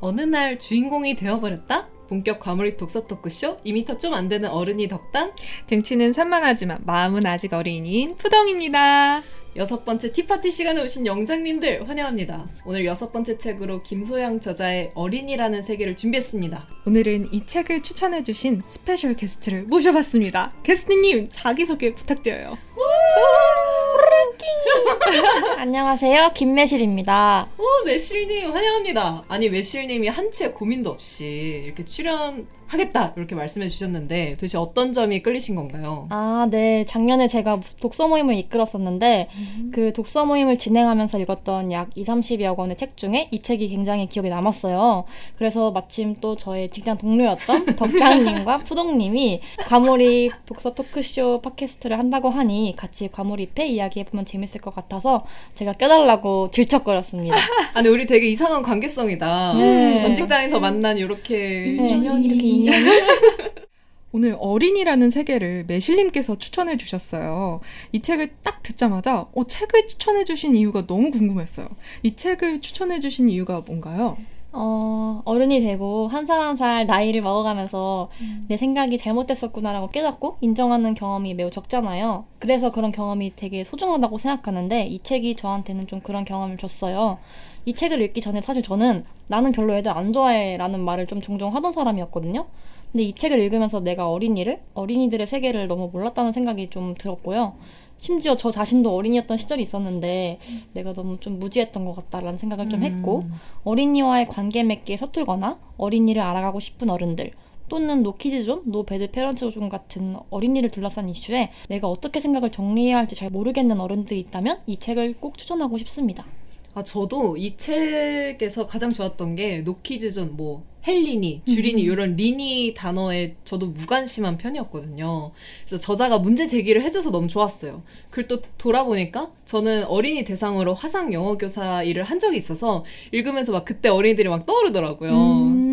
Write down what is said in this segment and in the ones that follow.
어느 날 주인공이 되어버렸다? 본격 과몰입 독서 토크쇼 2미터 좀 안 되는 어른이 덕담 등치는 산만하지만 마음은 아직 어린이인 푸덩입니다. 여섯 번째 tea party 시간에 오신 영장님들 환영합니다. 오늘 여섯 번째 책으로 김소영 저자의 어린이라는 세계를 준비했습니다. 오늘은 이 책을 추천해주신 special guest를 모셔봤습니다. 게스트님 자기소개 부탁드려요. 안녕하세요. 김매실입니다. 오 매실님 환영합니다. 아니 매실님이 한 채 고민도 없이 이렇게 출연 하겠다 이렇게 말씀해 주셨는데 도대체 어떤 점이 끌리신 건가요? 아, 네. 작년에 제가 독서 모임을 이끌었었는데 그 독서 모임을 진행하면서 읽었던 약 2, 30여 권의 책 중에 이 책이 굉장히 기억에 남았어요. 그래서 마침 또 저의 직장 동료였던 덕당님과 푸동님이 과몰입 독서 토크쇼 팟캐스트를 한다고 하니 같이 과몰입해 이야기해보면 재밌을 것 같아서 제가 껴달라고 질척거렸습니다. 아니 우리 되게 이상한 관계성이다. 네. 전 직장에서 만난 이렇게 네, 이렇게 인연이 오늘 어린이라는 세계를 매실님께서 추천해 주셨어요. 이 책을 딱 듣자마자 어, 책을 추천해 주신 이유가 너무 궁금했어요. 이 책을 추천해 주신 이유가 뭔가요? 어, 어른이 되고 한 살 한 살 나이를 먹어가면서 내 생각이 잘못됐었구나라고 깨닫고 인정하는 경험이 매우 적잖아요. 그래서 그런 경험이 되게 소중하다고 생각하는데 이 책이 저한테는 좀 그런 경험을 줬어요. 이 책을 읽기 전에 사실 저는 나는 별로 애들 안 좋아해 라는 말을 좀 종종 하던 사람이었거든요. 근데 이 책을 읽으면서 내가 어린이를, 어린이들의 세계를 너무 몰랐다는 생각이 좀 들었고요. 심지어 저 자신도 어린이였던 시절이 있었는데 내가 너무 좀 무지했던 것 같다라는 생각을 좀 했고 어린이와의 관계 맺기에 서툴거나 어린이를 알아가고 싶은 어른들 또는 노키즈존, no bad parents zone 같은 어린이를 둘러싼 이슈에 내가 어떻게 생각을 정리해야 할지 잘 모르겠는 어른들이 있다면 이 책을 꼭 추천하고 싶습니다. 아 저도 이 책에서 가장 좋았던 게 노키즈존 뭐 헬리니, 주리니 이런 리니 단어에 저도 무관심한 편이었거든요. 그래서 저자가 문제 제기를 해줘서 너무 좋았어요. 그리고 또 돌아보니까 저는 어린이 대상으로 화상 영어 교사 일을 한 적이 있어서 읽으면서 막 그때 어린이들이 막 떠오르더라고요. 음,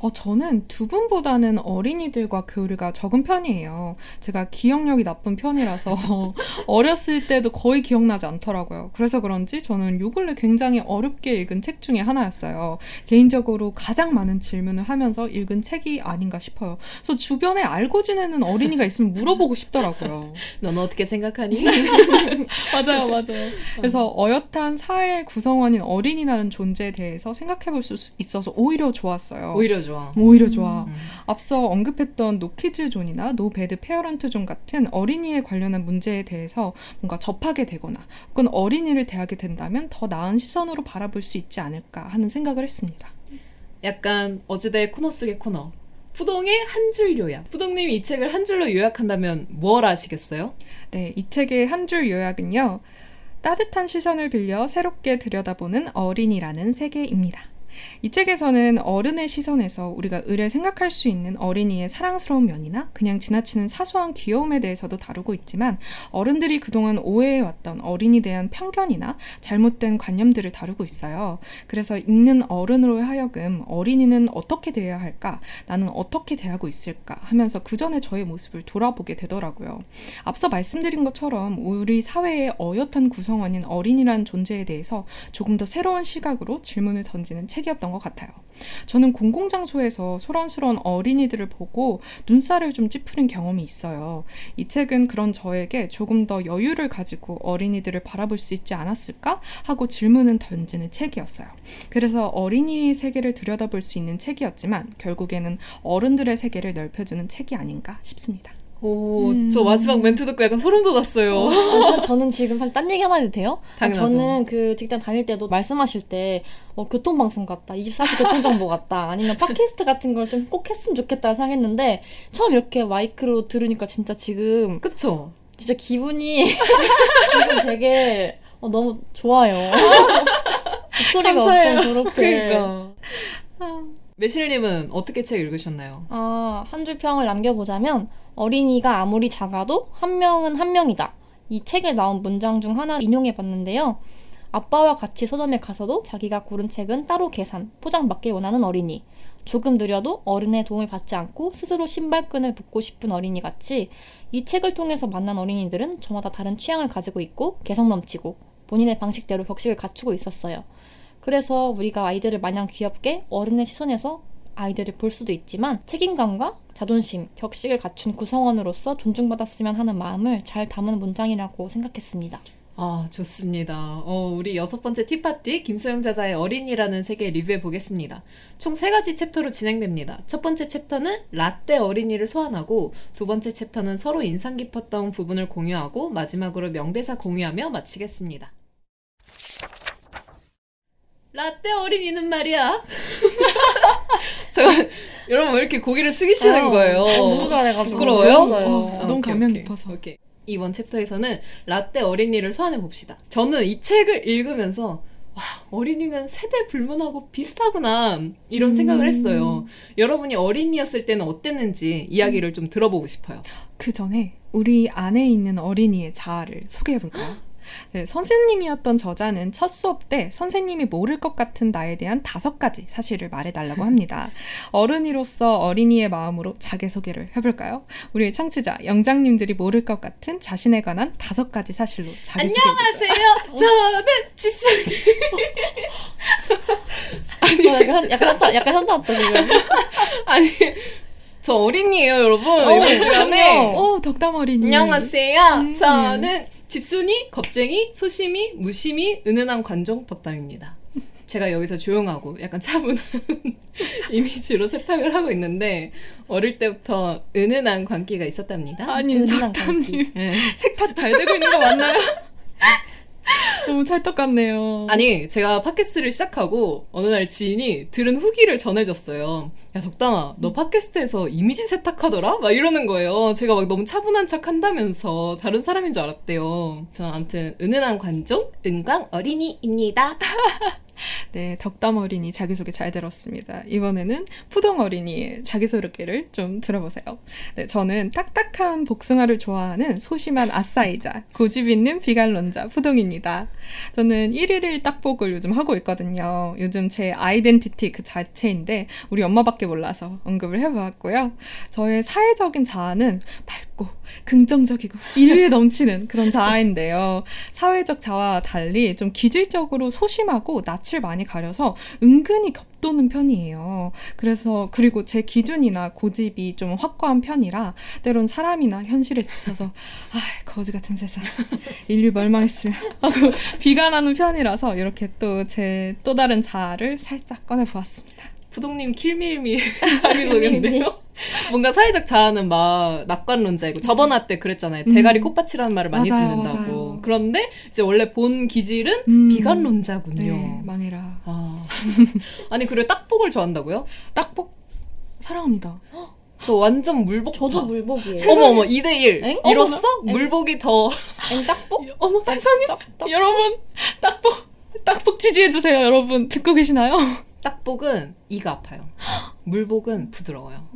어, 저는 두 분보다는 어린이들과 교류가 적은 편이에요. 제가 기억력이 나쁜 편이라서 어렸을 때도 거의 기억나지 않더라고요. 그래서 그런지 저는 요 근래 굉장히 어렵게 읽은 책 중에 하나였어요. 개인적으로 가장 많은 질문을 하면서 읽은 책이 아닌가 싶어요. 그래서 주변에 알고 지내는 어린이가 있으면 물어보고 싶더라고요. 넌 어떻게 생각하니? 맞아요, 맞아요. 그래서 어엿한 사회 구성원인 어린이라는 존재에 대해서 생각해 볼 수 있어서 오히려 좋았어요. 오히려 좋아. 오히려 좋아. 앞서 언급했던 노키즈 존이나 no bad parent zone 같은 어린이에 관련한 문제에 대해서 뭔가 접하게 되거나 혹은 어린이를 대하게 된다면 더 나은 시선으로 바라볼 수 있지 않을까 하는 생각을 했습니다. 약간 어제대 코너 속의 코너. 푸동의 한 줄 요약. 푸동님이 이 책을 한 줄로 요약한다면 뭘 아시겠어요? 네, 이 책의 한 줄 요약은요. 따뜻한 시선을 빌려 새롭게 들여다보는 어린이라는 세계입니다. 이 책에서는 어른의 시선에서 우리가 의뢰 생각할 수 있는 어린이의 사랑스러운 면이나 그냥 지나치는 사소한 귀여움에 대해서도 다루고 있지만 어른들이 그동안 오해해왔던 어린이에 대한 편견이나 잘못된 관념들을 다루고 있어요. 그래서 읽는 어른으로 하여금 어린이는 어떻게 대해야 할까? 나는 어떻게 대하고 있을까? 하면서 그 전에 저의 모습을 돌아보게 되더라고요. 앞서 말씀드린 것처럼 우리 사회의 어엿한 구성원인 어린이라는 존재에 대해서 조금 더 새로운 시각으로 질문을 던지는 책 이었던 것 같아요. 저는 공공장소에서 소란스러운 어린이들을 보고 눈살을 좀 찌푸린 경험이 있어요. 이 책은 그런 저에게 조금 더 여유를 가지고 어린이들을 바라볼 수 있지 않았을까 하고 질문은 던지는 책이었어요. 그래서 어린이의 세계를 들여다볼 수 있는 책이었지만 결국에는 어른들의 세계를 넓혀주는 책이 아닌가 싶습니다. 오, 저 마지막 멘트 듣고 약간 소름 돋았어요. 아, 저는 지금 사실 딴 얘기 하나 해도 돼요? 아, 당연하죠. 저는 그 직장 다닐 때도 말씀하실 때 어, 교통방송 같다, 24시 교통정보 같다, 아니면 팟캐스트 같은 걸 좀 꼭 했으면 좋겠다 생각했는데 처음 이렇게 마이크로 들으니까 진짜 지금 그쵸? 진짜 기분이 지금 되게 어, 너무 좋아요. 목소리가. 엄청 그렇게 그러니까. 매실님은 어떻게 책 읽으셨나요? 아, 한 줄 평을 남겨보자면 어린이가 아무리 작아도 한 명은 한 명이다. 이 책에 나온 문장 중 하나 인용해 봤는데요. 아빠와 같이 서점에 가서도 자기가 고른 책은 따로 계산, 포장받길 원하는 어린이. 조금 느려도 어른의 도움을 받지 않고 스스로 신발끈을 묶고 싶은 어린이 같이 이 책을 통해서 만난 어린이들은 저마다 다른 취향을 가지고 있고 개성 넘치고 본인의 방식대로 격식을 갖추고 있었어요. 그래서 우리가 아이들을 마냥 귀엽게 어른의 시선에서 아이들을 볼 수도 있지만 책임감과 자존심, 격식을 갖춘 구성원으로서 존중받았으면 하는 마음을 잘 담은 문장이라고 생각했습니다. 아, 좋습니다. 어, 우리 여섯 번째 티파티 김소영 자자의 어린이라는 세계 리뷰해 보겠습니다. 총 세 가지 챕터로 진행됩니다. 첫 번째 챕터는 라떼 어린이를 소환하고 두 번째 챕터는 서로 인상 깊었던 부분을 공유하고 마지막으로 명대사 공유하며 마치겠습니다. 라떼 어린이는 말이야. 잠깐, 여러분 왜 이렇게 고개를 숙이시는 아, 거예요? 너무 잘해가지고 부끄러워요? 어, 너무 오케이, 감명. 깊어서. 오케이. 이번 챕터에서는 라떼 어린이를 소환해 봅시다. 저는 이 책을 읽으면서 와 어린이는 세대 불문하고 비슷하구나 이런 생각을 했어요. 여러분이 어린이였을 때는 어땠는지 이야기를 좀 들어보고 싶어요. 그 전에 우리 안에 있는 어린이의 자아를 소개해 볼까요? 네, 선생님이었던 저자는 첫 수업 때 선생님이 모를 것 같은 나에 대한 다섯 가지 사실을 말해달라고 합니다. 어른이로서 어린이의 마음으로 자기소개를 해볼까요? 우리 청취자, 영장님들이 모를 것 같은 자신에 관한 다섯 가지 사실로 자기소개. 안녕하세요. 저는 집순이. 어, 약간, 약간 현타, 약간 현타 왔죠, 지금. 아니 저 어린이에요, 여러분. 어, 이번 시간에. 오, 덕담 어린이. 안녕하세요. 네. 저는 집순이, 겁쟁이, 소심이, 무심이, 은은한 관종 덕담입니다. 제가 여기서 조용하고 약간 차분한 이미지로 세탁을 하고 있는데 어릴 때부터 은은한 관계가 있었답니다. 아니, 은은한 덕담님. 네. 색탑 잘 되고 있는 거 맞나요? 너무 찰떡 같네요. 아니 제가 팟캐스트를 시작하고 어느 날 지인이 들은 후기를 전해줬어요. 야 덕담아 너 팟캐스트에서 이미지 세탁하더라? 막 이러는 거예요. 제가 막 너무 차분한 척 한다면서 다른 사람인 줄 알았대요. 저는 아무튼 은은한 관종 은광 어린이입니다. 네, 덕담 어린이 자기소개 잘 들었습니다. 이번에는 푸동 어린이의 자기소개를 좀 들어보세요. 네, 저는 딱딱한 복숭아를 좋아하는 소심한 아싸이자 고집 있는 비관론자 푸동입니다. 저는 1일일 딱복을 요즘 하고 있거든요. 요즘 제 아이덴티티 그 자체인데 우리 엄마밖에 몰라서 언급을 해보았고요. 저의 사회적인 자아는 밝고 긍정적이고 인류에 넘치는 그런 자아인데요. 사회적 자아와 달리 좀 기질적으로 소심하고 낯을 많이 가려서 은근히 겹도는 편이에요. 그래서 그리고 제 기준이나 고집이 좀 확고한 편이라 때론 사람이나 현실에 지쳐서 아 거지 같은 세상 인류 멸망했으면 하고 비관하는 편이라서 이렇게 또 제 또 다른 자아를 살짝 꺼내 보았습니다. 푸동님 킬밀미 자기소개인데요. 뭔가 사회적 자아는 막 낙관론자이고 저번 화때 그랬잖아요. 대가리 콧받치라는 말을 많이 맞아요, 듣는다고. 맞아요. 그런데 이제 원래 본 기질은 음. 비관론자군요. 네, 망해라. 아. 아니 그리고 딱복을 좋아한다고요? 딱복 사랑합니다. 저 완전 물복. 저도 파. 물복이에요. 어머 어머 2대 1 엥? 이로써 엥? 물복이 더 앵딱복? 어머 세상에. 여러분 딱복 딱복 지지해 주세요 여러분 듣고 계시나요? 딱복은 이가 아파요. 물복은 부드러워요.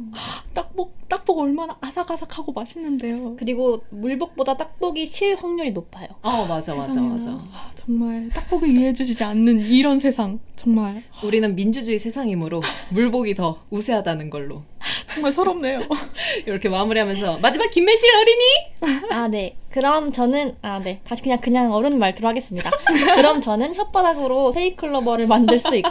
딱복 딱복 얼마나 아삭아삭하고 맛있는데요. 그리고 물복보다 딱복이 실 확률이 높아요. 어 맞아 맞아. 맞아. 아, 정말 딱복을 이해해 주시지 않는 이런 세상 정말 우리는 민주주의 세상이므로 물복이 더 우세하다는 걸로 정말 서럽네요. 이렇게 마무리하면서 마지막 김매실 어린이 아, 네. 그럼 저는, 아, 네. 다시 그냥, 그냥 어른 말투로 하겠습니다. 그럼 저는 혓바닥으로 세이클로버를 만들 수 있고,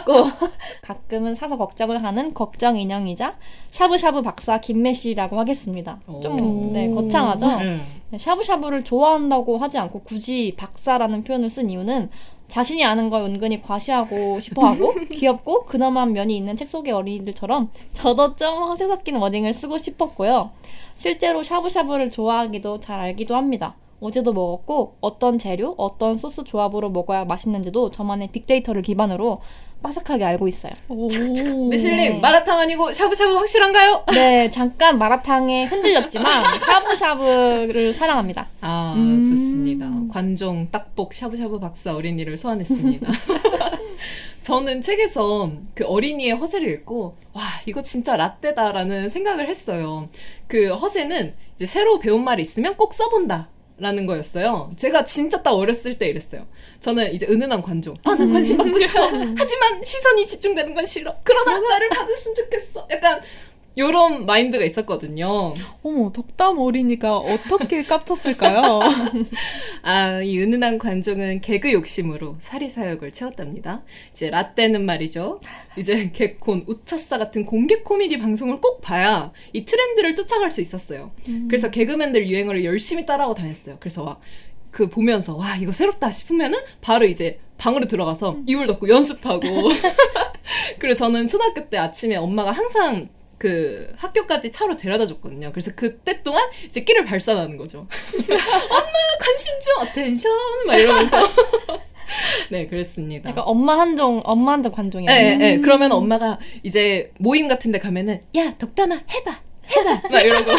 가끔은 사서 걱정을 하는 걱정 인형이자, 샤브샤브 박사 김매씨라고 하겠습니다. 좀, 네, 거창하죠? 응. 네, 샤브샤브를 좋아한다고 하지 않고 굳이 박사라는 표현을 쓴 이유는 자신이 아는 걸 은근히 과시하고 싶어하고 귀엽고 근엄한 면이 있는 책 속의 어린이들처럼 저도 좀 허세 섞인 워딩을 쓰고 싶었고요. 실제로 샤브샤브를 좋아하기도 잘 알기도 합니다. 어제도 먹었고 어떤 재료, 어떤 소스 조합으로 먹어야 맛있는지도 저만의 빅데이터를 기반으로 빠삭하게 알고 있어요. 매실님 마라탕 아니고 샤브샤브 확실한가요? 네, 잠깐 마라탕에 흔들렸지만 샤브샤브를 사랑합니다. 아 음. 좋습니다. 관종 딱복 샤브샤브 박사 어린이를 소환했습니다. 저는 책에서 그 어린이의 허세를 읽고 와 이거 진짜 라떼다라는 생각을 했어요. 그 허세는 이제 새로 배운 말이 있으면 꼭 써본다. 라는 거였어요. 제가 진짜 딱 어렸을 때 이랬어요. 저는 이제 은은한 관종. 아, 난 관심 받고 싶어. 하지만 시선이 집중되는 건 싫어. 그러나 나를 받았으면 좋겠어. 약간 요런 마인드가 있었거든요. 어머, 덕담 어린이가 어떻게 깝쳤을까요? 아, 이 은은한 관종은 개그 욕심으로 사리사욕을 채웠답니다. 이제 라떼는 말이죠. 이제 개콘, 웃찾사 같은 공개 코미디 방송을 꼭 봐야 이 트렌드를 쫓아갈 수 있었어요. 그래서 개그맨들 유행어를 열심히 따라하고 다녔어요. 그래서 막 그 보면서 와 이거 새롭다 싶으면은 바로 이제 방으로 들어가서 이불 덮고 연습하고 그래서 저는 초등학교 때 아침에 엄마가 항상 그 학교까지 차로 데려다 줬거든요. 그래서 그때 동안 이제 끼를 발산하는 거죠. 엄마 관심 좀 attention 막 이러면서 네 그랬습니다. 약간 엄마 한종 엄마 한종 관종이에요. 네, 네. 그러면 엄마가 이제 모임 같은 데 가면은 야 덕담아 해봐 해봐 막 이러고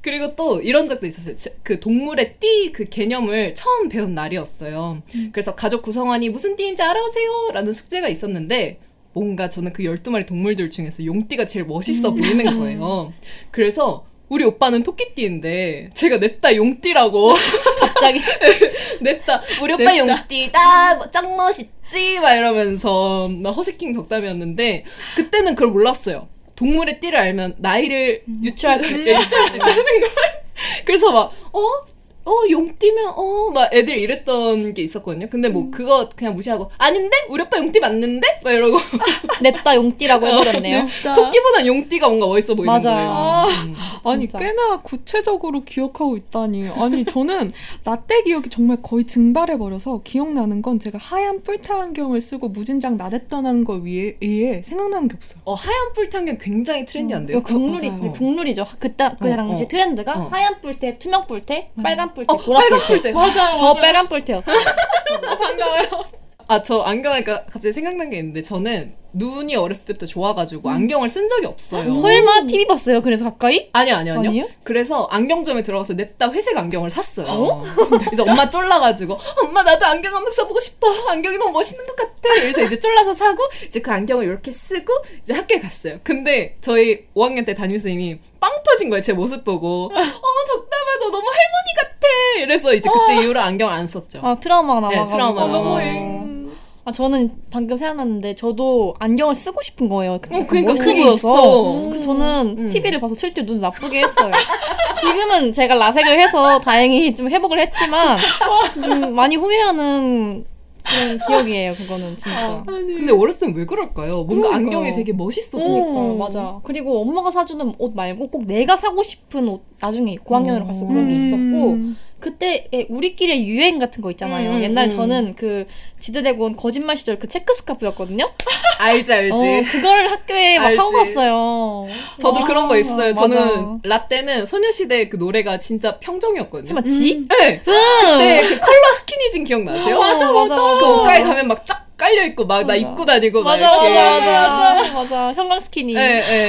그리고 또 이런 적도 있었어요. 제- 그 동물의 띠 그 개념을 처음 배운 날이었어요. 그래서 가족 구성원이 무슨 띠인지 알아오세요 라는 숙제가 있었는데 뭔가 저는 그 12마리 동물들 중에서 용띠가 제일 멋있어 보이는 거예요. 그래서 우리 오빠는 토끼띠인데 제가 냅다 용띠라고. 갑자기? 냅다. 우리 오빠 용띠다. 뭐짱 멋있지? 막 이러면서 나 허세킹 덕담이었는데 그때는 그걸 몰랐어요. 동물의 띠를 알면 나이를 유추할 수, 예, 유추할 수 있다는 걸 그래서 막 어? 어 용띠면 어 막 애들 이랬던 게 있었거든요 근데 뭐 그거 그냥 무시하고 아닌데 우리 오빠 용띠 맞는데 막 이러고 냅다 용띠라고 해버렸네요. 토끼보다 용띠가 뭔가 멋있어 보이는 맞아요. 거예요 음. 아니. 꽤나 구체적으로 기억하고 있다니. 아니 저는 라떼 기억이 정말 거의 증발해 버려서 기억나는 건 제가 하얀 뿔테 안경을 쓰고 무진장 나댔다는 걸 위해, 위해 생각나는 게 없어요. 어 하얀 뿔탄경 굉장히 트렌디한데요 이거 국룰이 맞아요. 국룰이죠. 그때 그 어, 당시 어. 트렌드가 어. 하얀 뿔테, 투명 뿔테, 빨간 뿔테, 어, 빨간 뿔테. 맞아요, 저 빨간 뿔테였어요. 아, 저 안경하니까 갑자기 생각난 게 있는데, 저는 눈이 어렸을 때부터 좋아가지고 안경을 쓴 적이 없어요. 설마 TV 봤어요? 그래서 가까이? 아니요, 아니요, 아니요. 아니에요? 그래서 안경점에 들어가서 냅다 회색 안경을 샀어요. 그래서 엄마 쫄라가지고, 엄마 나도 안경 한번 써보고 싶어. 안경이 너무 멋있는 것 같아. 그래서 이제 쫄라서 사고, 이제 그 안경을 이렇게 쓰고, 이제 학교에 갔어요. 근데 저희 5학년 때 담임선생님이 빵 터진 거예요. 제 모습 보고. 어머, 덕담아, 너 너무 할머니 같아. 이래서 이제 그때 이후로 안경을 안 썼죠. 아 트라우마가 네, 남아가지고. 트라우마 너무 어. 행. 아 저는 방금 생각났는데 저도 안경을 쓰고 싶은 거예요. 그- 어, 그러니까 보여서. 있어. 그래서 저는 음. TV를 봐서 실제 눈 나쁘게 했어요. 지금은 제가 라섹을 해서 다행히 좀 회복을 했지만 좀 많이 후회하는 그런 기억이에요. 그거는 진짜. 근데 어렸을 땐왜 그럴까요? 뭔가 그러니까. 안경이 되게 멋있어 보였어. 있어 맞아. 그리고 엄마가 사주는 옷 말고 꼭 내가 사고 싶은 옷 나중에 고학년으로 갈수록 그런 게 있었고 음. 그때 우리끼리의 유행 같은 거 있잖아요. 음, 음, 옛날에 음. 저는 그 지드래곤 거짓말 시절 그 체크 스카프였거든요. 알지 알지. 어, 그걸 학교에 막 알지. 하고 갔어요. 저도 와, 그런 거 있어요. 맞아. 저는 라떼는 소녀시대 그 노래가 진짜 평정이었거든요. 정말 지? 네. 그때 그 컬러 스키니진 기억나세요? 맞아, 맞아. 그 옷가에 가면 막 쫙 깔려 있고 막나 맞아. 입고 다니고 맞아, 막 이렇게. 맞아, 맞아, 맞아. 형광 스키니. 예,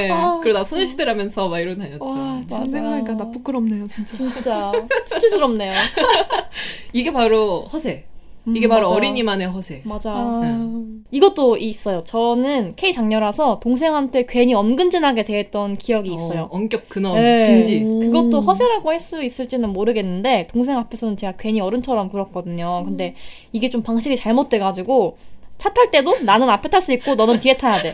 예. 아, 그리고 나 소녀시대라면서 막 이러고 다녔죠. 와 지금. 생각하니까 나 부끄럽네요 진짜. 진짜 수치스럽네요. 이게 바로 허세. 이게 음, 바로 맞아. 어린이만의 허세. 맞아. 아, 이것도 있어요. 저는 K 장녀라서 동생한테 괜히 엄근진하게 대했던 기억이 있어요. 어, 엄격 근엄 네. 진지. 그것도 허세라고 할 수 있을지는 모르겠는데 동생 앞에서는 제가 괜히 어른처럼 굴었거든요. 근데 이게 좀 방식이 잘못돼가지고 차 탈 때도 나는 앞에 탈 수 있고 너는 뒤에 타야 돼.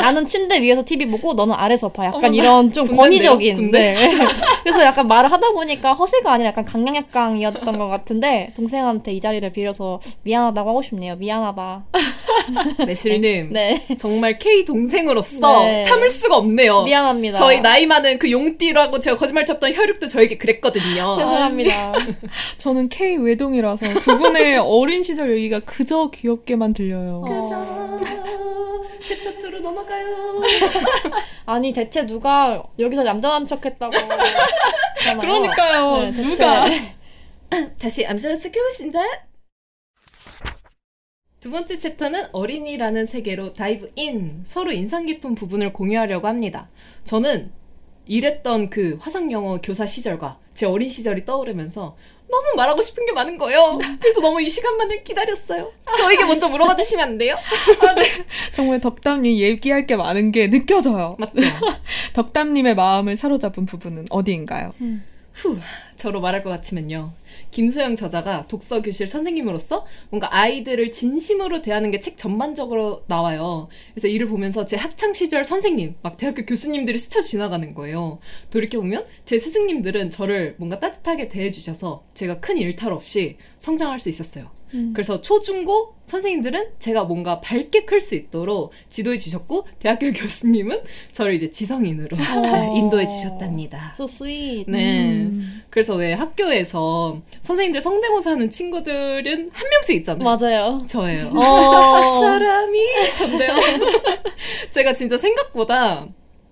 나는 침대 위에서 TV 보고 너는 아래서 봐. 약간 이런 좀? 권위적인. 군대? 네. 그래서 약간 말을 하다 보니까 허세가 아니라 약간 강량약강이었던 것 같은데 동생한테 이 자리를 빌려서 미안하다고 하고 싶네요. 미안하다. 매실님. 네. 정말 K 동생으로서 네. 참을 수가 없네요. 미안합니다. 저희 나이 많은 그 용띠라고 제가 거짓말 쳤던 혈육도 저에게 그랬거든요. 죄송합니다. 저는 K 외동이라서 두 분의 어린 시절 얘기가 그저 귀엽게만 들려요. 그래서 챕터 2로 넘어가요. 아니 대체 누가 여기서 얌전한 척했다고? 그러니까요. 네. 누가 다시 얌전한 척 해보신다. 두 번째 chapter는 어린이라는 세계로 dive in 서로 인상 깊은 부분을 공유하려고 합니다. 저는 일했던 그 화상 영어 교사 시절과 제 어린 시절이 떠오르면서 너무 말하고 싶은 게 많은 거예요. 그래서 너무 이 시간만을 기다렸어요. 저에게 먼저 물어봐 주시면 안 돼요? 정말 덕담님 얘기할 게 많은 게 느껴져요. 맞죠? 덕담님의 마음을 사로잡은 부분은 어디인가요? 후 저로 말할 것 같으면요. 김소영 저자가 독서 교실 선생님으로서 뭔가 아이들을 진심으로 대하는 게 책 전반적으로 나와요. 그래서 이를 보면서 제 학창 시절 선생님, 막 대학교 교수님들이 스쳐 지나가는 거예요. 돌이켜 보면 제 스승님들은 저를 뭔가 따뜻하게 대해 주셔서 제가 큰 일탈 없이 성장할 수 있었어요. 그래서 초중고 선생님들은 제가 뭔가 밝게 클 수 있도록 지도해 주셨고 대학교 교수님은 저를 이제 지성인으로 어. 인도해 주셨답니다. So sweet. 네. 그래서 왜 학교에서 선생님들 성대모사 하는 친구들은 한 명씩 있잖아요. 맞아요. 저예요. 어. 그 사람이 전데요. 제가 진짜 생각보다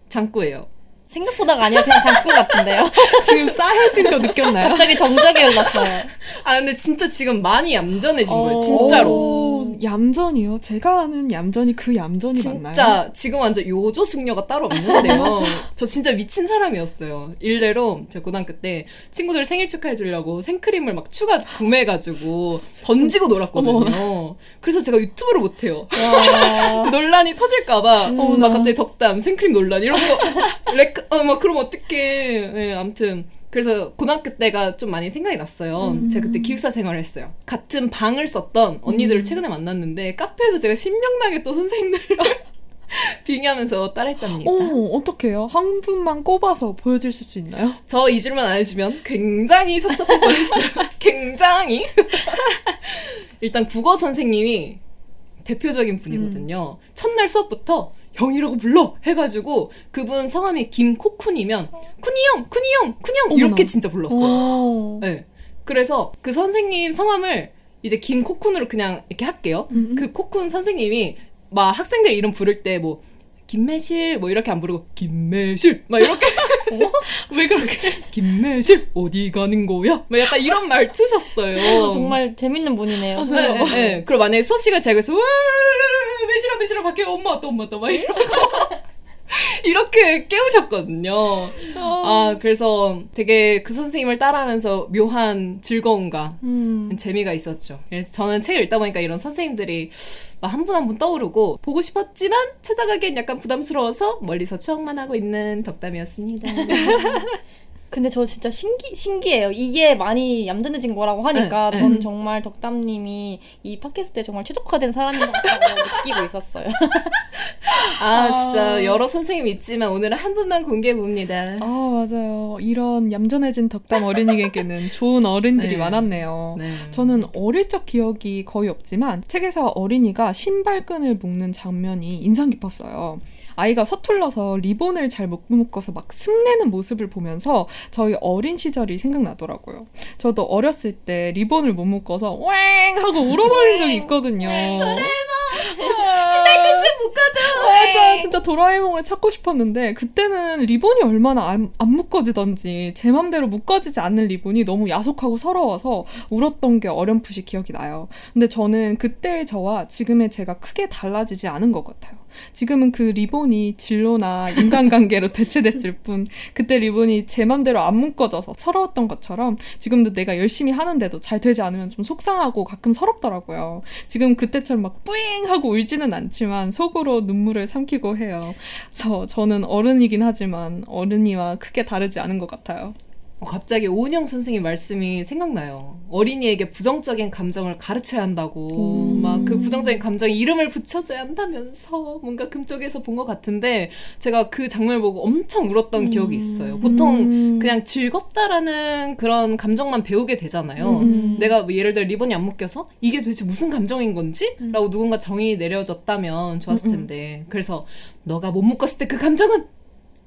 장꾸예요. 생각보다가 아니라 그냥 장구 같은데요. 지금 싸해진 거 느꼈나요? 갑자기 정적이 흘렀어요. 아 근데 진짜 지금 많이 얌전해진 거예요. 어. 진짜로. 오, 얌전이요? 제가 아는 얌전이 그 얌전이 맞나요? 진짜 지금 완전 요조 숙녀가 따로 없는데요. 저 진짜 미친 사람이었어요. 일례로 제가 고등학교 때 친구들 생일 축하해 주려고 생크림을 막 추가 구매해 가지고 던지고 놀았거든요. 그래서 제가 유튜브를 못 해요. 와. 논란이 터질까봐 어머나. 막 갑자기 덕담 생크림 논란 이런 거 레크 어막 그럼 어떡해. 네, 아무튼. 그래서 고등학교 때가 좀 많이 생각이 났어요. 제가 그때 기숙사 생활을 했어요. 같은 방을 썼던 언니들을 최근에 만났는데 카페에서 제가 신명나게 또 선생님들을 빙의하면서 따라했답니다. 어, 어떡해요? 한 분만 꼽아서 보여주실 수 있나요? 저이 줄만 안 해주면 굉장히 섭섭할 뻔했어요. 굉장히. 일단 국어 선생님이 대표적인 분이거든요. 첫날 수업부터 형이라고 불러 해가지고 그분 성함이 김코쿤이면 쿠니 형, 쿠니 형, 쿠니 형 이렇게. 진짜 불렀어요. 오. 네. 그래서 그 선생님 성함을 이제 김코쿤으로 그냥 이렇게 할게요. 음. 그 코쿤 선생님이 막 학생들 이름 부를 때뭐 김매실 뭐 이렇게 안 부르고 김매실 막 이렇게 왜 그렇게? 김매실 어디 가는 거야? 막 약간 이런 말 트셨어요. 그래서 정말 재밌는 분이네요. 네, 네, 네. 그리고 만약에 수업 시간 제가 그래서 매실아 매실아 밖에 엄마 왔다 엄마 왔다 막 이러고 이렇게 깨우셨거든요. 아 그래서 되게 그 선생님을 따라하면서 묘한 즐거움과 음. 재미가 있었죠. 그래서 저는 책을 읽다 보니까 이런 선생님들이 한 분 한분 떠오르고 보고 싶었지만 찾아가기엔 약간 부담스러워서 멀리서 추억만 하고 있는 덕담이었습니다. 근데 저 진짜 신기, 신기해요. 이게 많이 얌전해진 거라고 하니까 네, 네. 전 정말 덕담님이 이 팟캐스트에 정말 최적화된 사람인 것 같다고 느끼고 있었어요. 아 진짜 여러 선생님이 있지만 오늘은 한 분만 공개해 봅니다. 아, 맞아요. 이런 얌전해진 덕담 어린이에게는 좋은 어른들이 네. 많았네요. 네. 저는 어릴 적 기억이 거의 없지만 책에서 어린이가 신발끈을 묶는 장면이 인상 깊었어요. 아이가 서툴러서 리본을 잘 못 묶어서 막 승내는 모습을 보면서 저희 어린 시절이 생각나더라고요. 저도 어렸을 때 리본을 못 묶어서 왱 하고 울어버린 적이 있거든요. 신발끈 좀 묶어줘. 맞아 진짜 도라에몽을 찾고 싶었는데 그때는 리본이 얼마나 안, 안 묶어지던지 제 맘대로 묶어지지 않는 리본이 너무 야속하고 서러워서 울었던 게 어렴풋이 기억이 나요. 근데 저는 그때의 저와 지금의 제가 크게 달라지지 않은 것 같아요. 지금은 그 리본이 진로나 인간관계로 대체됐을 뿐 그때 리본이 제 맘대로 안 묶어져서 서러웠던 것처럼 지금도 내가 열심히 하는데도 잘 되지 않으면 좀 속상하고 가끔 서럽더라고요. 지금 그때처럼 막 뿌잉 하고 울지는 않지만 속으로 눈물을 삼키고 해요. 그래서 저는 어른이긴 하지만 어른이와 크게 다르지 않은 것 같아요. 어, 갑자기 오은영 선생님 말씀이 생각나요. 어린이에게 부정적인 감정을 가르쳐야 한다고 막그 부정적인 감정에 이름을 붙여줘야 한다면서 뭔가 금쪽에서 본 것 같은데 제가 그 장면을 보고 엄청 울었던 기억이 있어요. 보통 그냥 즐겁다라는 그런 감정만 배우게 되잖아요. 음. 내가 뭐 예를 들어 리본이 안 묶여서 이게 도대체 무슨 감정인 건지? 라고 누군가 정의 내려줬다면 좋았을 텐데 그래서 너가 못 묶었을 때 그 감정은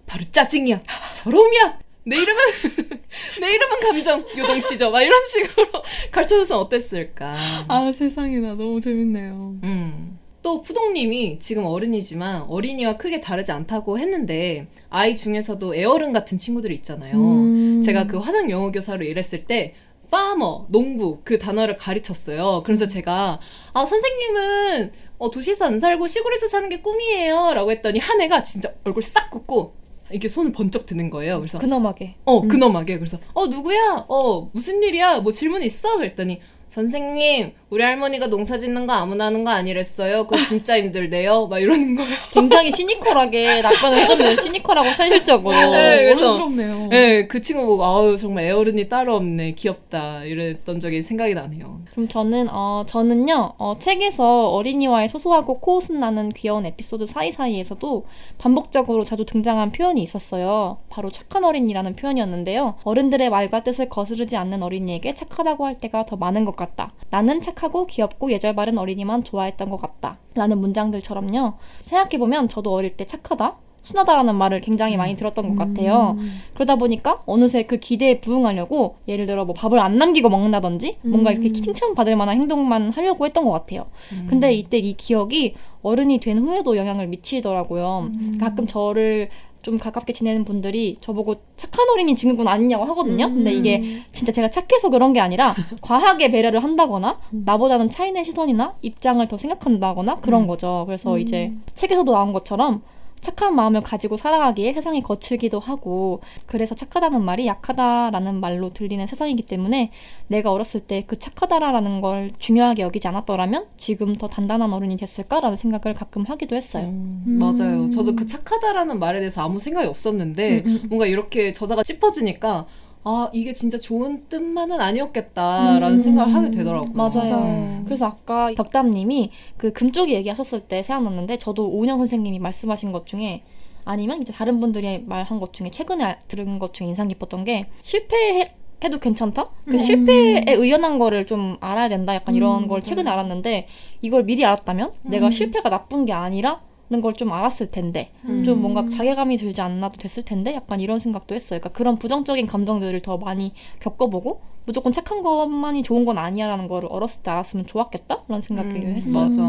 바로 짜증이야 서러움이야 내 이름은 내 이름은 감정 요동치죠 막 이런 식으로 가르쳐줘서 어땠을까 아 세상에나 너무 재밌네요. 음. 또 푸동님이 지금 어른이지만 어린이와 크게 다르지 않다고 했는데 아이 중에서도 애어른 같은 친구들이 있잖아요. 음. 제가 그 화상 영어 교사로 일했을 때 farmer, 농부 그 단어를 가르쳤어요. 그래서 제가 아 선생님은 어, 도시에서 안 살고 시골에서 사는 게 꿈이에요 라고 했더니 한 애가 진짜 얼굴 싹 굳고 이렇게 손을 번쩍 드는 거예요. 그래서 근엄하게. 어, 근엄하게. 그래서, 어, 누구야? 어, 무슨 일이야? 뭐 질문 있어? 그랬더니, 선생님, 우리 할머니가 농사 짓는 거 아무나 하는 거 아니랬어요. 그거 진짜 힘들대요. 막 이러는 거예요. 굉장히 시니컬하게 답변을 해줬네요. 시니컬하고 현실적으로. 네, 그래서- 어른스럽네요. 네, 그 친구 보고 아우 정말 애어른이 따로 없네. 귀엽다. 이랬던 적이 생각이 나네요. 그럼 저는 어 저는요 어, 책에서 어린이와의 소소하고 코웃음 나는 귀여운 에피소드 사이사이에서도 반복적으로 자주 등장한 표현이 있었어요. 바로 착한 어린이라는 표현이었는데요. 어른들의 말과 뜻을 거스르지 않는 어린이에게 착하다고 할 때가 더 많은 것 같다. 나는 착 하고 귀엽고 예절 바른 어린이만 좋아했던 것 같다. 라는 문장들처럼요. 생각해보면 저도 어릴 때 착하다. 순하다라는 말을 굉장히 많이 들었던 것 같아요. 그러다 보니까 어느새 그 기대에 부응하려고 예를 들어 뭐 밥을 안 남기고 먹는다든지 뭔가 이렇게 칭찬받을 만한 행동만 하려고 했던 것 같아요. 근데 이때 이 기억이 어른이 된 후에도 영향을 미치더라고요. 가끔 저를 좀 가깝게 지내는 분들이 저보고 착한 어린이 지는군 아니냐고 하거든요. 근데 이게 진짜 제가 착해서 그런 게 아니라 과하게 배려를 한다거나 나보다는 차이의 시선이나 입장을 더 생각한다거나 그런 거죠. 그래서 이제 책에서도 나온 것처럼 착한 마음을 가지고 살아가기에 세상이 거칠기도 하고 그래서 착하다는 말이 약하다라는 말로 들리는 세상이기 때문에 내가 어렸을 때 그 착하다라는 걸 중요하게 여기지 않았더라면 지금 더 단단한 어른이 됐을까라는 생각을 가끔 하기도 했어요. 음, 맞아요. 저도 그 착하다라는 말에 대해서 아무 생각이 없었는데 뭔가 이렇게 저자가 짚어주니까 아 이게 진짜 좋은 뜻만은 아니었겠다라는 음, 생각을 하게 되더라고요. 맞아요. 그래서 아까 덕담님이 그 금쪽이 얘기하셨을 때 생각났는데 저도 오은영 선생님이 말씀하신 것 중에 아니면 이제 다른 분들이 말한 것 중에 최근에 알- 들은 것 중에 인상 깊었던 게 실패해 해도 괜찮다? 그 실패에 의연한 거를 좀 알아야 된다. 약간 이런 걸 최근에 알았는데 이걸 미리 알았다면 내가 실패가 나쁜 게 아니라 는 걸 좀 알았을 텐데 좀 뭔가 자괴감이 들지 않아도 됐을 텐데 약간 이런 생각도 했어요. 그러니까 그런 부정적인 감정들을 더 많이 겪어보고 무조건 착한 것만이 좋은 건 아니야라는 거를 어렸을 때 알았으면 좋았겠다라는 생각을 했어요. 맞아.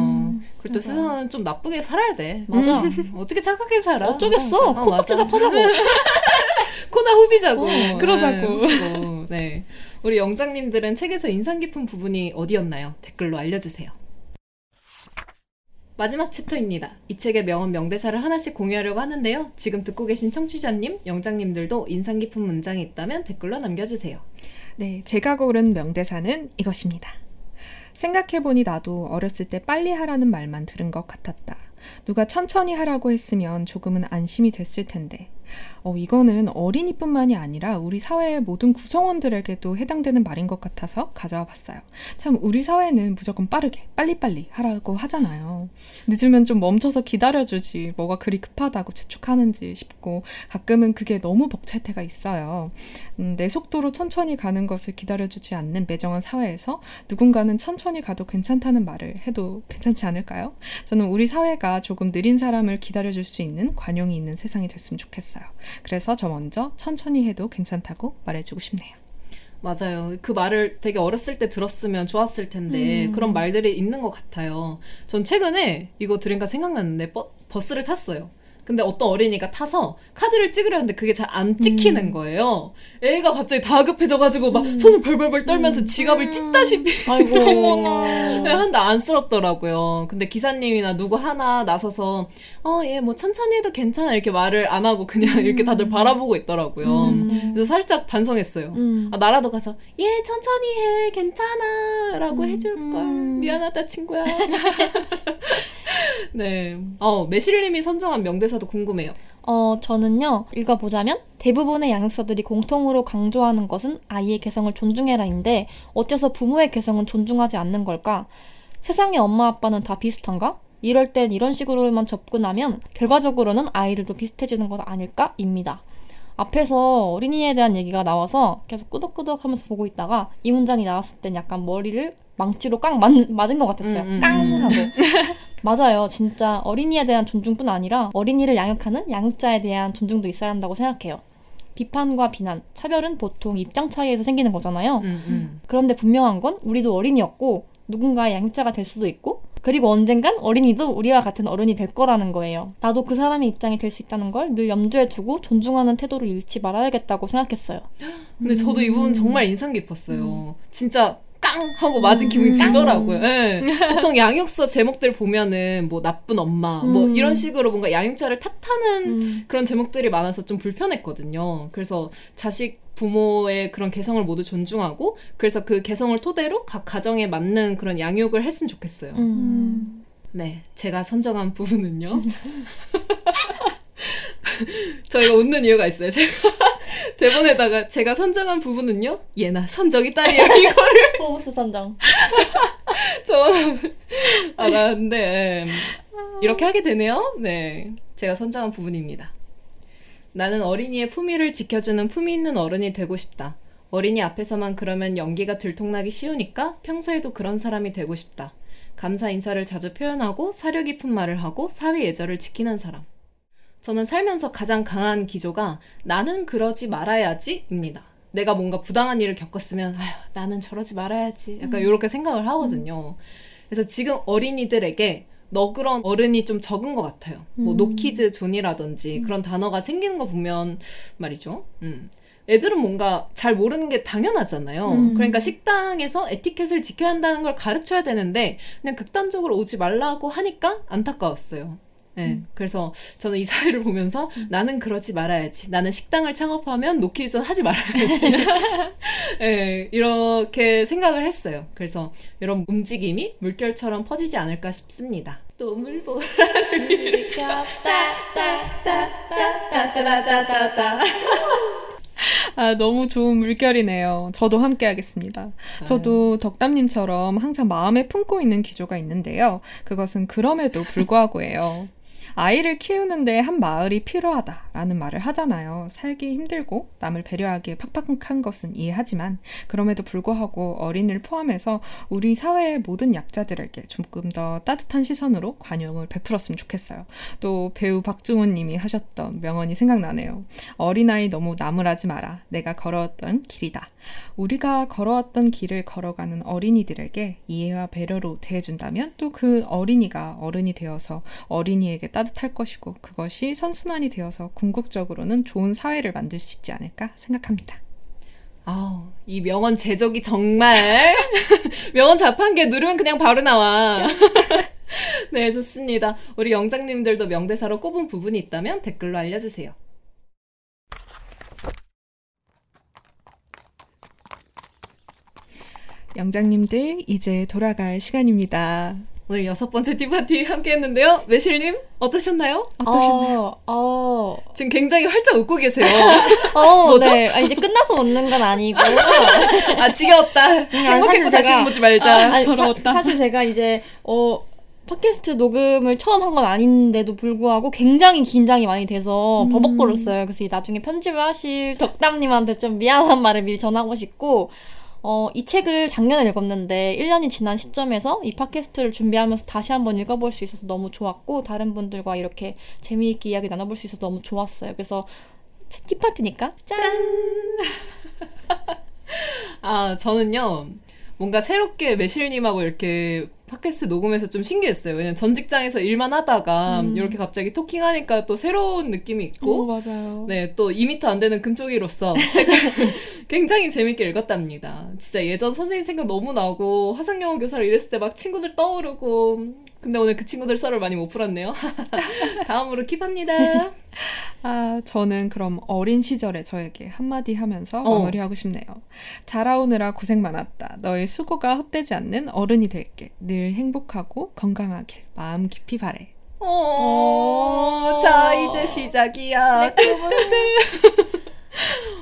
그리고 또 세상은 좀 나쁘게 살아야 돼. 맞아. 어떻게 착하게 살아? 어쩌겠어. 어, 코딱지나 맞아. 파자고. 코나 후비자고. 어, 그러자고. 네. 네. 우리 영장님들은 책에서 인상 깊은 부분이 어디였나요? 댓글로 알려주세요. 마지막 챕터입니다. 이 책의 명언 명대사를 하나씩 공유하려고 하는데요. 지금 듣고 계신 청취자님, 영장님들도 인상 깊은 문장이 있다면 댓글로 남겨주세요. 네, 제가 고른 명대사는 이것입니다. 생각해보니 나도 어렸을 때 빨리 하라는 말만 들은 것 같았다. 누가 천천히 하라고 했으면 조금은 안심이 됐을 텐데. 어, 이거는 어린이뿐만이 아니라 우리 사회의 모든 구성원들에게도 해당되는 말인 것 같아서 가져와 봤어요. 참, 우리 사회는 무조건 빠르게, 빨리빨리 하라고 하잖아요. 늦으면 좀 멈춰서 기다려주지, 뭐가 그리 급하다고 재촉하는지 싶고, 가끔은 그게 너무 벅찰 때가 있어요. 음, 내 속도로 천천히 가는 것을 기다려주지 않는 매정한 사회에서 누군가는 천천히 가도 괜찮다는 말을 해도 괜찮지 않을까요? 저는 우리 사회가 조금 느린 사람을 기다려줄 수 있는 관용이 있는 세상이 됐으면 좋겠어요. 그래서 저 먼저 천천히 해도 괜찮다고 말해주고 싶네요. 맞아요. 그 말을 되게 어렸을 때 들었으면 좋았을 텐데 그런 말들이 있는 것 같아요. 전 최근에 이거 들으니까 생각났는데 버, 버스를 탔어요. 근데 어떤 어린이가 타서 카드를 찍으려는데 그게 잘 안 찍히는 거예요. 애가 갑자기 다급해져가지고 막 손을 벌벌벌 떨면서 지갑을 찢다시피 아이고. 한데 안쓰럽더라고요. 근데 기사님이나 누구 하나 나서서 어 얘 뭐 천천히 해도 괜찮아 이렇게 말을 안 하고 그냥 이렇게 다들 바라보고 있더라고요. 그래서 살짝 반성했어요. 음. 아, 나라도 가서 얘 천천히 해 괜찮아라고 해줄 걸 미안하다 친구야. 네. 어 매실님이 선정한 명대사 도 궁금해요. 어, 저는요, 읽어보자면, 대부분의 양육사들이 공통으로 강조하는 것은 아이의 개성을 존중해라인데, 어째서 부모의 개성은 존중하지 않는 걸까? 세상의 엄마 아빠는 다 비슷한가? 이럴 땐 이런 식으로만 접근하면, 결과적으로는 아이들도 비슷해지는 것 아닐까? 입니다. 앞에서 어린이에 대한 얘기가 나와서 계속 끄덕끄덕 하면서 보고 있다가 이 문장이 나왔을 땐 약간 머리를 망치로 깡 맞, 맞은 것 같았어요. 음, 음, 깡 하고. 맞아요. 진짜 어린이에 대한 존중뿐 아니라 어린이를 양육하는 양육자에 대한 존중도 있어야 한다고 생각해요. 비판과 비난, 차별은 보통 입장 차이에서 생기는 거잖아요. 음, 음. 그런데 분명한 건 우리도 어린이였고 누군가의 양육자가 될 수도 있고 그리고 언젠간 어린이도 우리와 같은 어른이 될 거라는 거예요. 나도 그 사람의 입장이 될 수 있다는 걸 늘 염두에 두고 존중하는 태도를 잃지 말아야겠다고 생각했어요. 근데 저도 이 부분 정말 인상 깊었어요. 진짜 깡 하고 맞은 기분이 들더라고요. 예. 보통 양육서 제목들 보면은 뭐 나쁜 엄마 뭐 음. 이런 식으로 뭔가 양육자를 탓하는 음. 그런 제목들이 많아서 좀 불편했거든요. 그래서 자식 부모의 그런 개성을 모두 존중하고 그래서 그 개성을 토대로 각 가정에 맞는 그런 양육을 했으면 좋겠어요. 음. 네, 제가 선정한 부분은요. 저희가 웃는 이유가 있어요. 제가 대본에다가 제가 선정한 부분은요. 얘나 선정이 딸이야 이거를 포브스 선정. 저는 알았는데 이렇게 하게 되네요. 네, 제가 선정한 부분입니다. 나는 어린이의 품위를 지켜주는 품위 있는 어른이 되고 싶다. 어린이 앞에서만 그러면 연기가 들통나기 쉬우니까 평소에도 그런 사람이 되고 싶다. 감사 인사를 자주 표현하고 사려 깊은 말을 하고 사회 예절을 지키는 사람. 저는 살면서 가장 강한 기조가 나는 그러지 말아야지입니다. 내가 뭔가 부당한 일을 겪었으면 아휴 나는 저러지 말아야지 약간 이렇게 생각을 하거든요. 그래서 지금 어린이들에게 너그런 어른이 좀 적은 것 같아요. 뭐 노키즈 존이라든지 그런 단어가 생기는 거 보면 말이죠. 음. 애들은 뭔가 잘 모르는 게 당연하잖아요. 음. 그러니까 식당에서 에티켓을 지켜야 한다는 걸 가르쳐야 되는데 그냥 극단적으로 오지 말라고 하니까 안타까웠어요. 네. 음. 그래서 저는 이 사회를 보면서 음. 나는 그러지 말아야지. 나는 식당을 창업하면 노키유선 하지 말아야지. 네, 이렇게 생각을 했어요. 그래서 이런 움직임이 물결처럼 퍼지지 않을까 싶습니다. 또 물 보라. 아, 너무 좋은 물결이네요. 저도 함께 하겠습니다. 저도 덕담님처럼 항상 마음에 품고 있는 기조가 있는데요. 그것은 그럼에도 불구하고예요. 아이를 키우는데 한 마을이 필요하다라는 말을 하잖아요. 살기 힘들고 남을 배려하기에 팍팍한 것은 이해하지만 그럼에도 불구하고 어린이를 포함해서 우리 사회의 모든 약자들에게 조금 더 따뜻한 시선으로 관용을 베풀었으면 좋겠어요. 또 배우 박중훈 님이 하셨던 명언이 생각나네요. 어린아이 너무 나무라지 마라. 내가 걸어왔던 길이다. 우리가 걸어왔던 길을 걸어가는 어린이들에게 이해와 배려로 대해준다면 또 그 어린이가 어른이 되어서 어린이에게 따뜻 할 것이고 그것이 선순환이 되어서 궁극적으로는 좋은 사회를 만들 수 있지 않을까 생각합니다. 아우, 이 명언 제적이 정말 명언 자판기에 누르면 그냥 바로 나와. 네, 좋습니다. 우리 영장님들도 명대사로 꼽은 부분이 있다면 댓글로 알려주세요. 영장님들 이제 돌아갈 시간입니다. 오늘 여섯 번째 티파티 함께 했는데요. 매실님, 어떠셨나요? 어, 어, 지금 굉장히 활짝 웃고 계세요. 어, 뭐죠? 네. 아, 이제 끝나서 웃는 건 아니고. 아, 지겨웠다. 행복했고 사실 다시 제가- 보지 말자. 아니, 더러웠다. 사, 실 제가 이제 어 팟캐스트 녹음을 처음 한 건 아닌데도 불구하고 굉장히 긴장이 많이 돼서 버벅거렸어요. 그래서 이 나중에 편집을 하실 덕담님한테 좀 미안한 말을 미리 전하고 싶고 어, 이 책을 작년에 읽었는데 1년이 지난 시점에서 이 팟캐스트를 준비하면서 다시 한번 읽어볼 수 있어서 너무 좋았고 다른 분들과 이렇게 재미있게 이야기 나눠볼 수 있어서 너무 좋았어요. 그래서 책 티파티니까 짠! 아, 저는요, 뭔가 새롭게 매실님하고 이렇게 팟캐스트 녹음해서 좀 신기했어요. 왜냐면 전 직장에서 일만 하다가 이렇게 갑자기 토킹하니까 또 새로운 느낌이 있고, 맞아요. 네, 또 2미터 안 되는 금쪽이로서 책을 굉장히 재밌게 읽었답니다. 진짜 예전 선생님 생각 너무 나고, 화상영어 교사를 일했을 때 막 친구들 떠오르고, 근데 오늘 그 친구들 썰을 많이 못 풀었네요. 다음으로 킵합니다. 아, 저는 그럼 어린 시절에 저에게 한마디 하면서 어. 마무리하고 싶네요. 자라오느라 고생 많았다. 너의 수고가 헛되지 않는 어른이 될게. 늘 행복하고 건강하길 마음 깊이 바래. 어, 자, 이제 시작이야.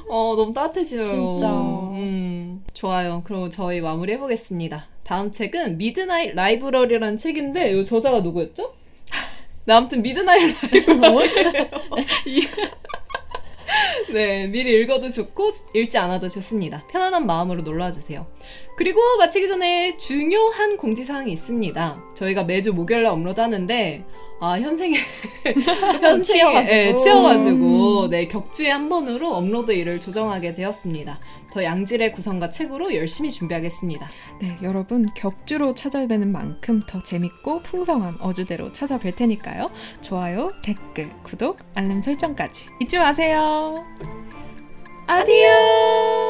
어, 너무 따뜻해져요. 진짜. 음, 좋아요. 그럼 저희 마무리 해보겠습니다. 다음 책은 미드나잇 라이브러리라는 책인데, 이 저자가 누구였죠? 네, 아무튼 미드나잇 라이브러리. 네, 미리 읽어도 좋고, 읽지 않아도 좋습니다. 편안한 마음으로 놀러와 주세요. 그리고 마치기 전에 중요한 공지사항이 있습니다. 저희가 매주 목요일날 업로드 하는데, 아, 현생에, 현생에, 치여가지고. 예, 치여가지고, 네, 격주에 한 번으로 업로드 일을 조정하게 되었습니다. 더 양질의 구성과 책으로 열심히 준비하겠습니다. 네, 여러분 격주로 찾아뵈는 만큼 더 재밌고 풍성한 어주대로 찾아뵐 테니까요. 좋아요, 댓글, 구독, 알림 설정까지 잊지 마세요. 아디오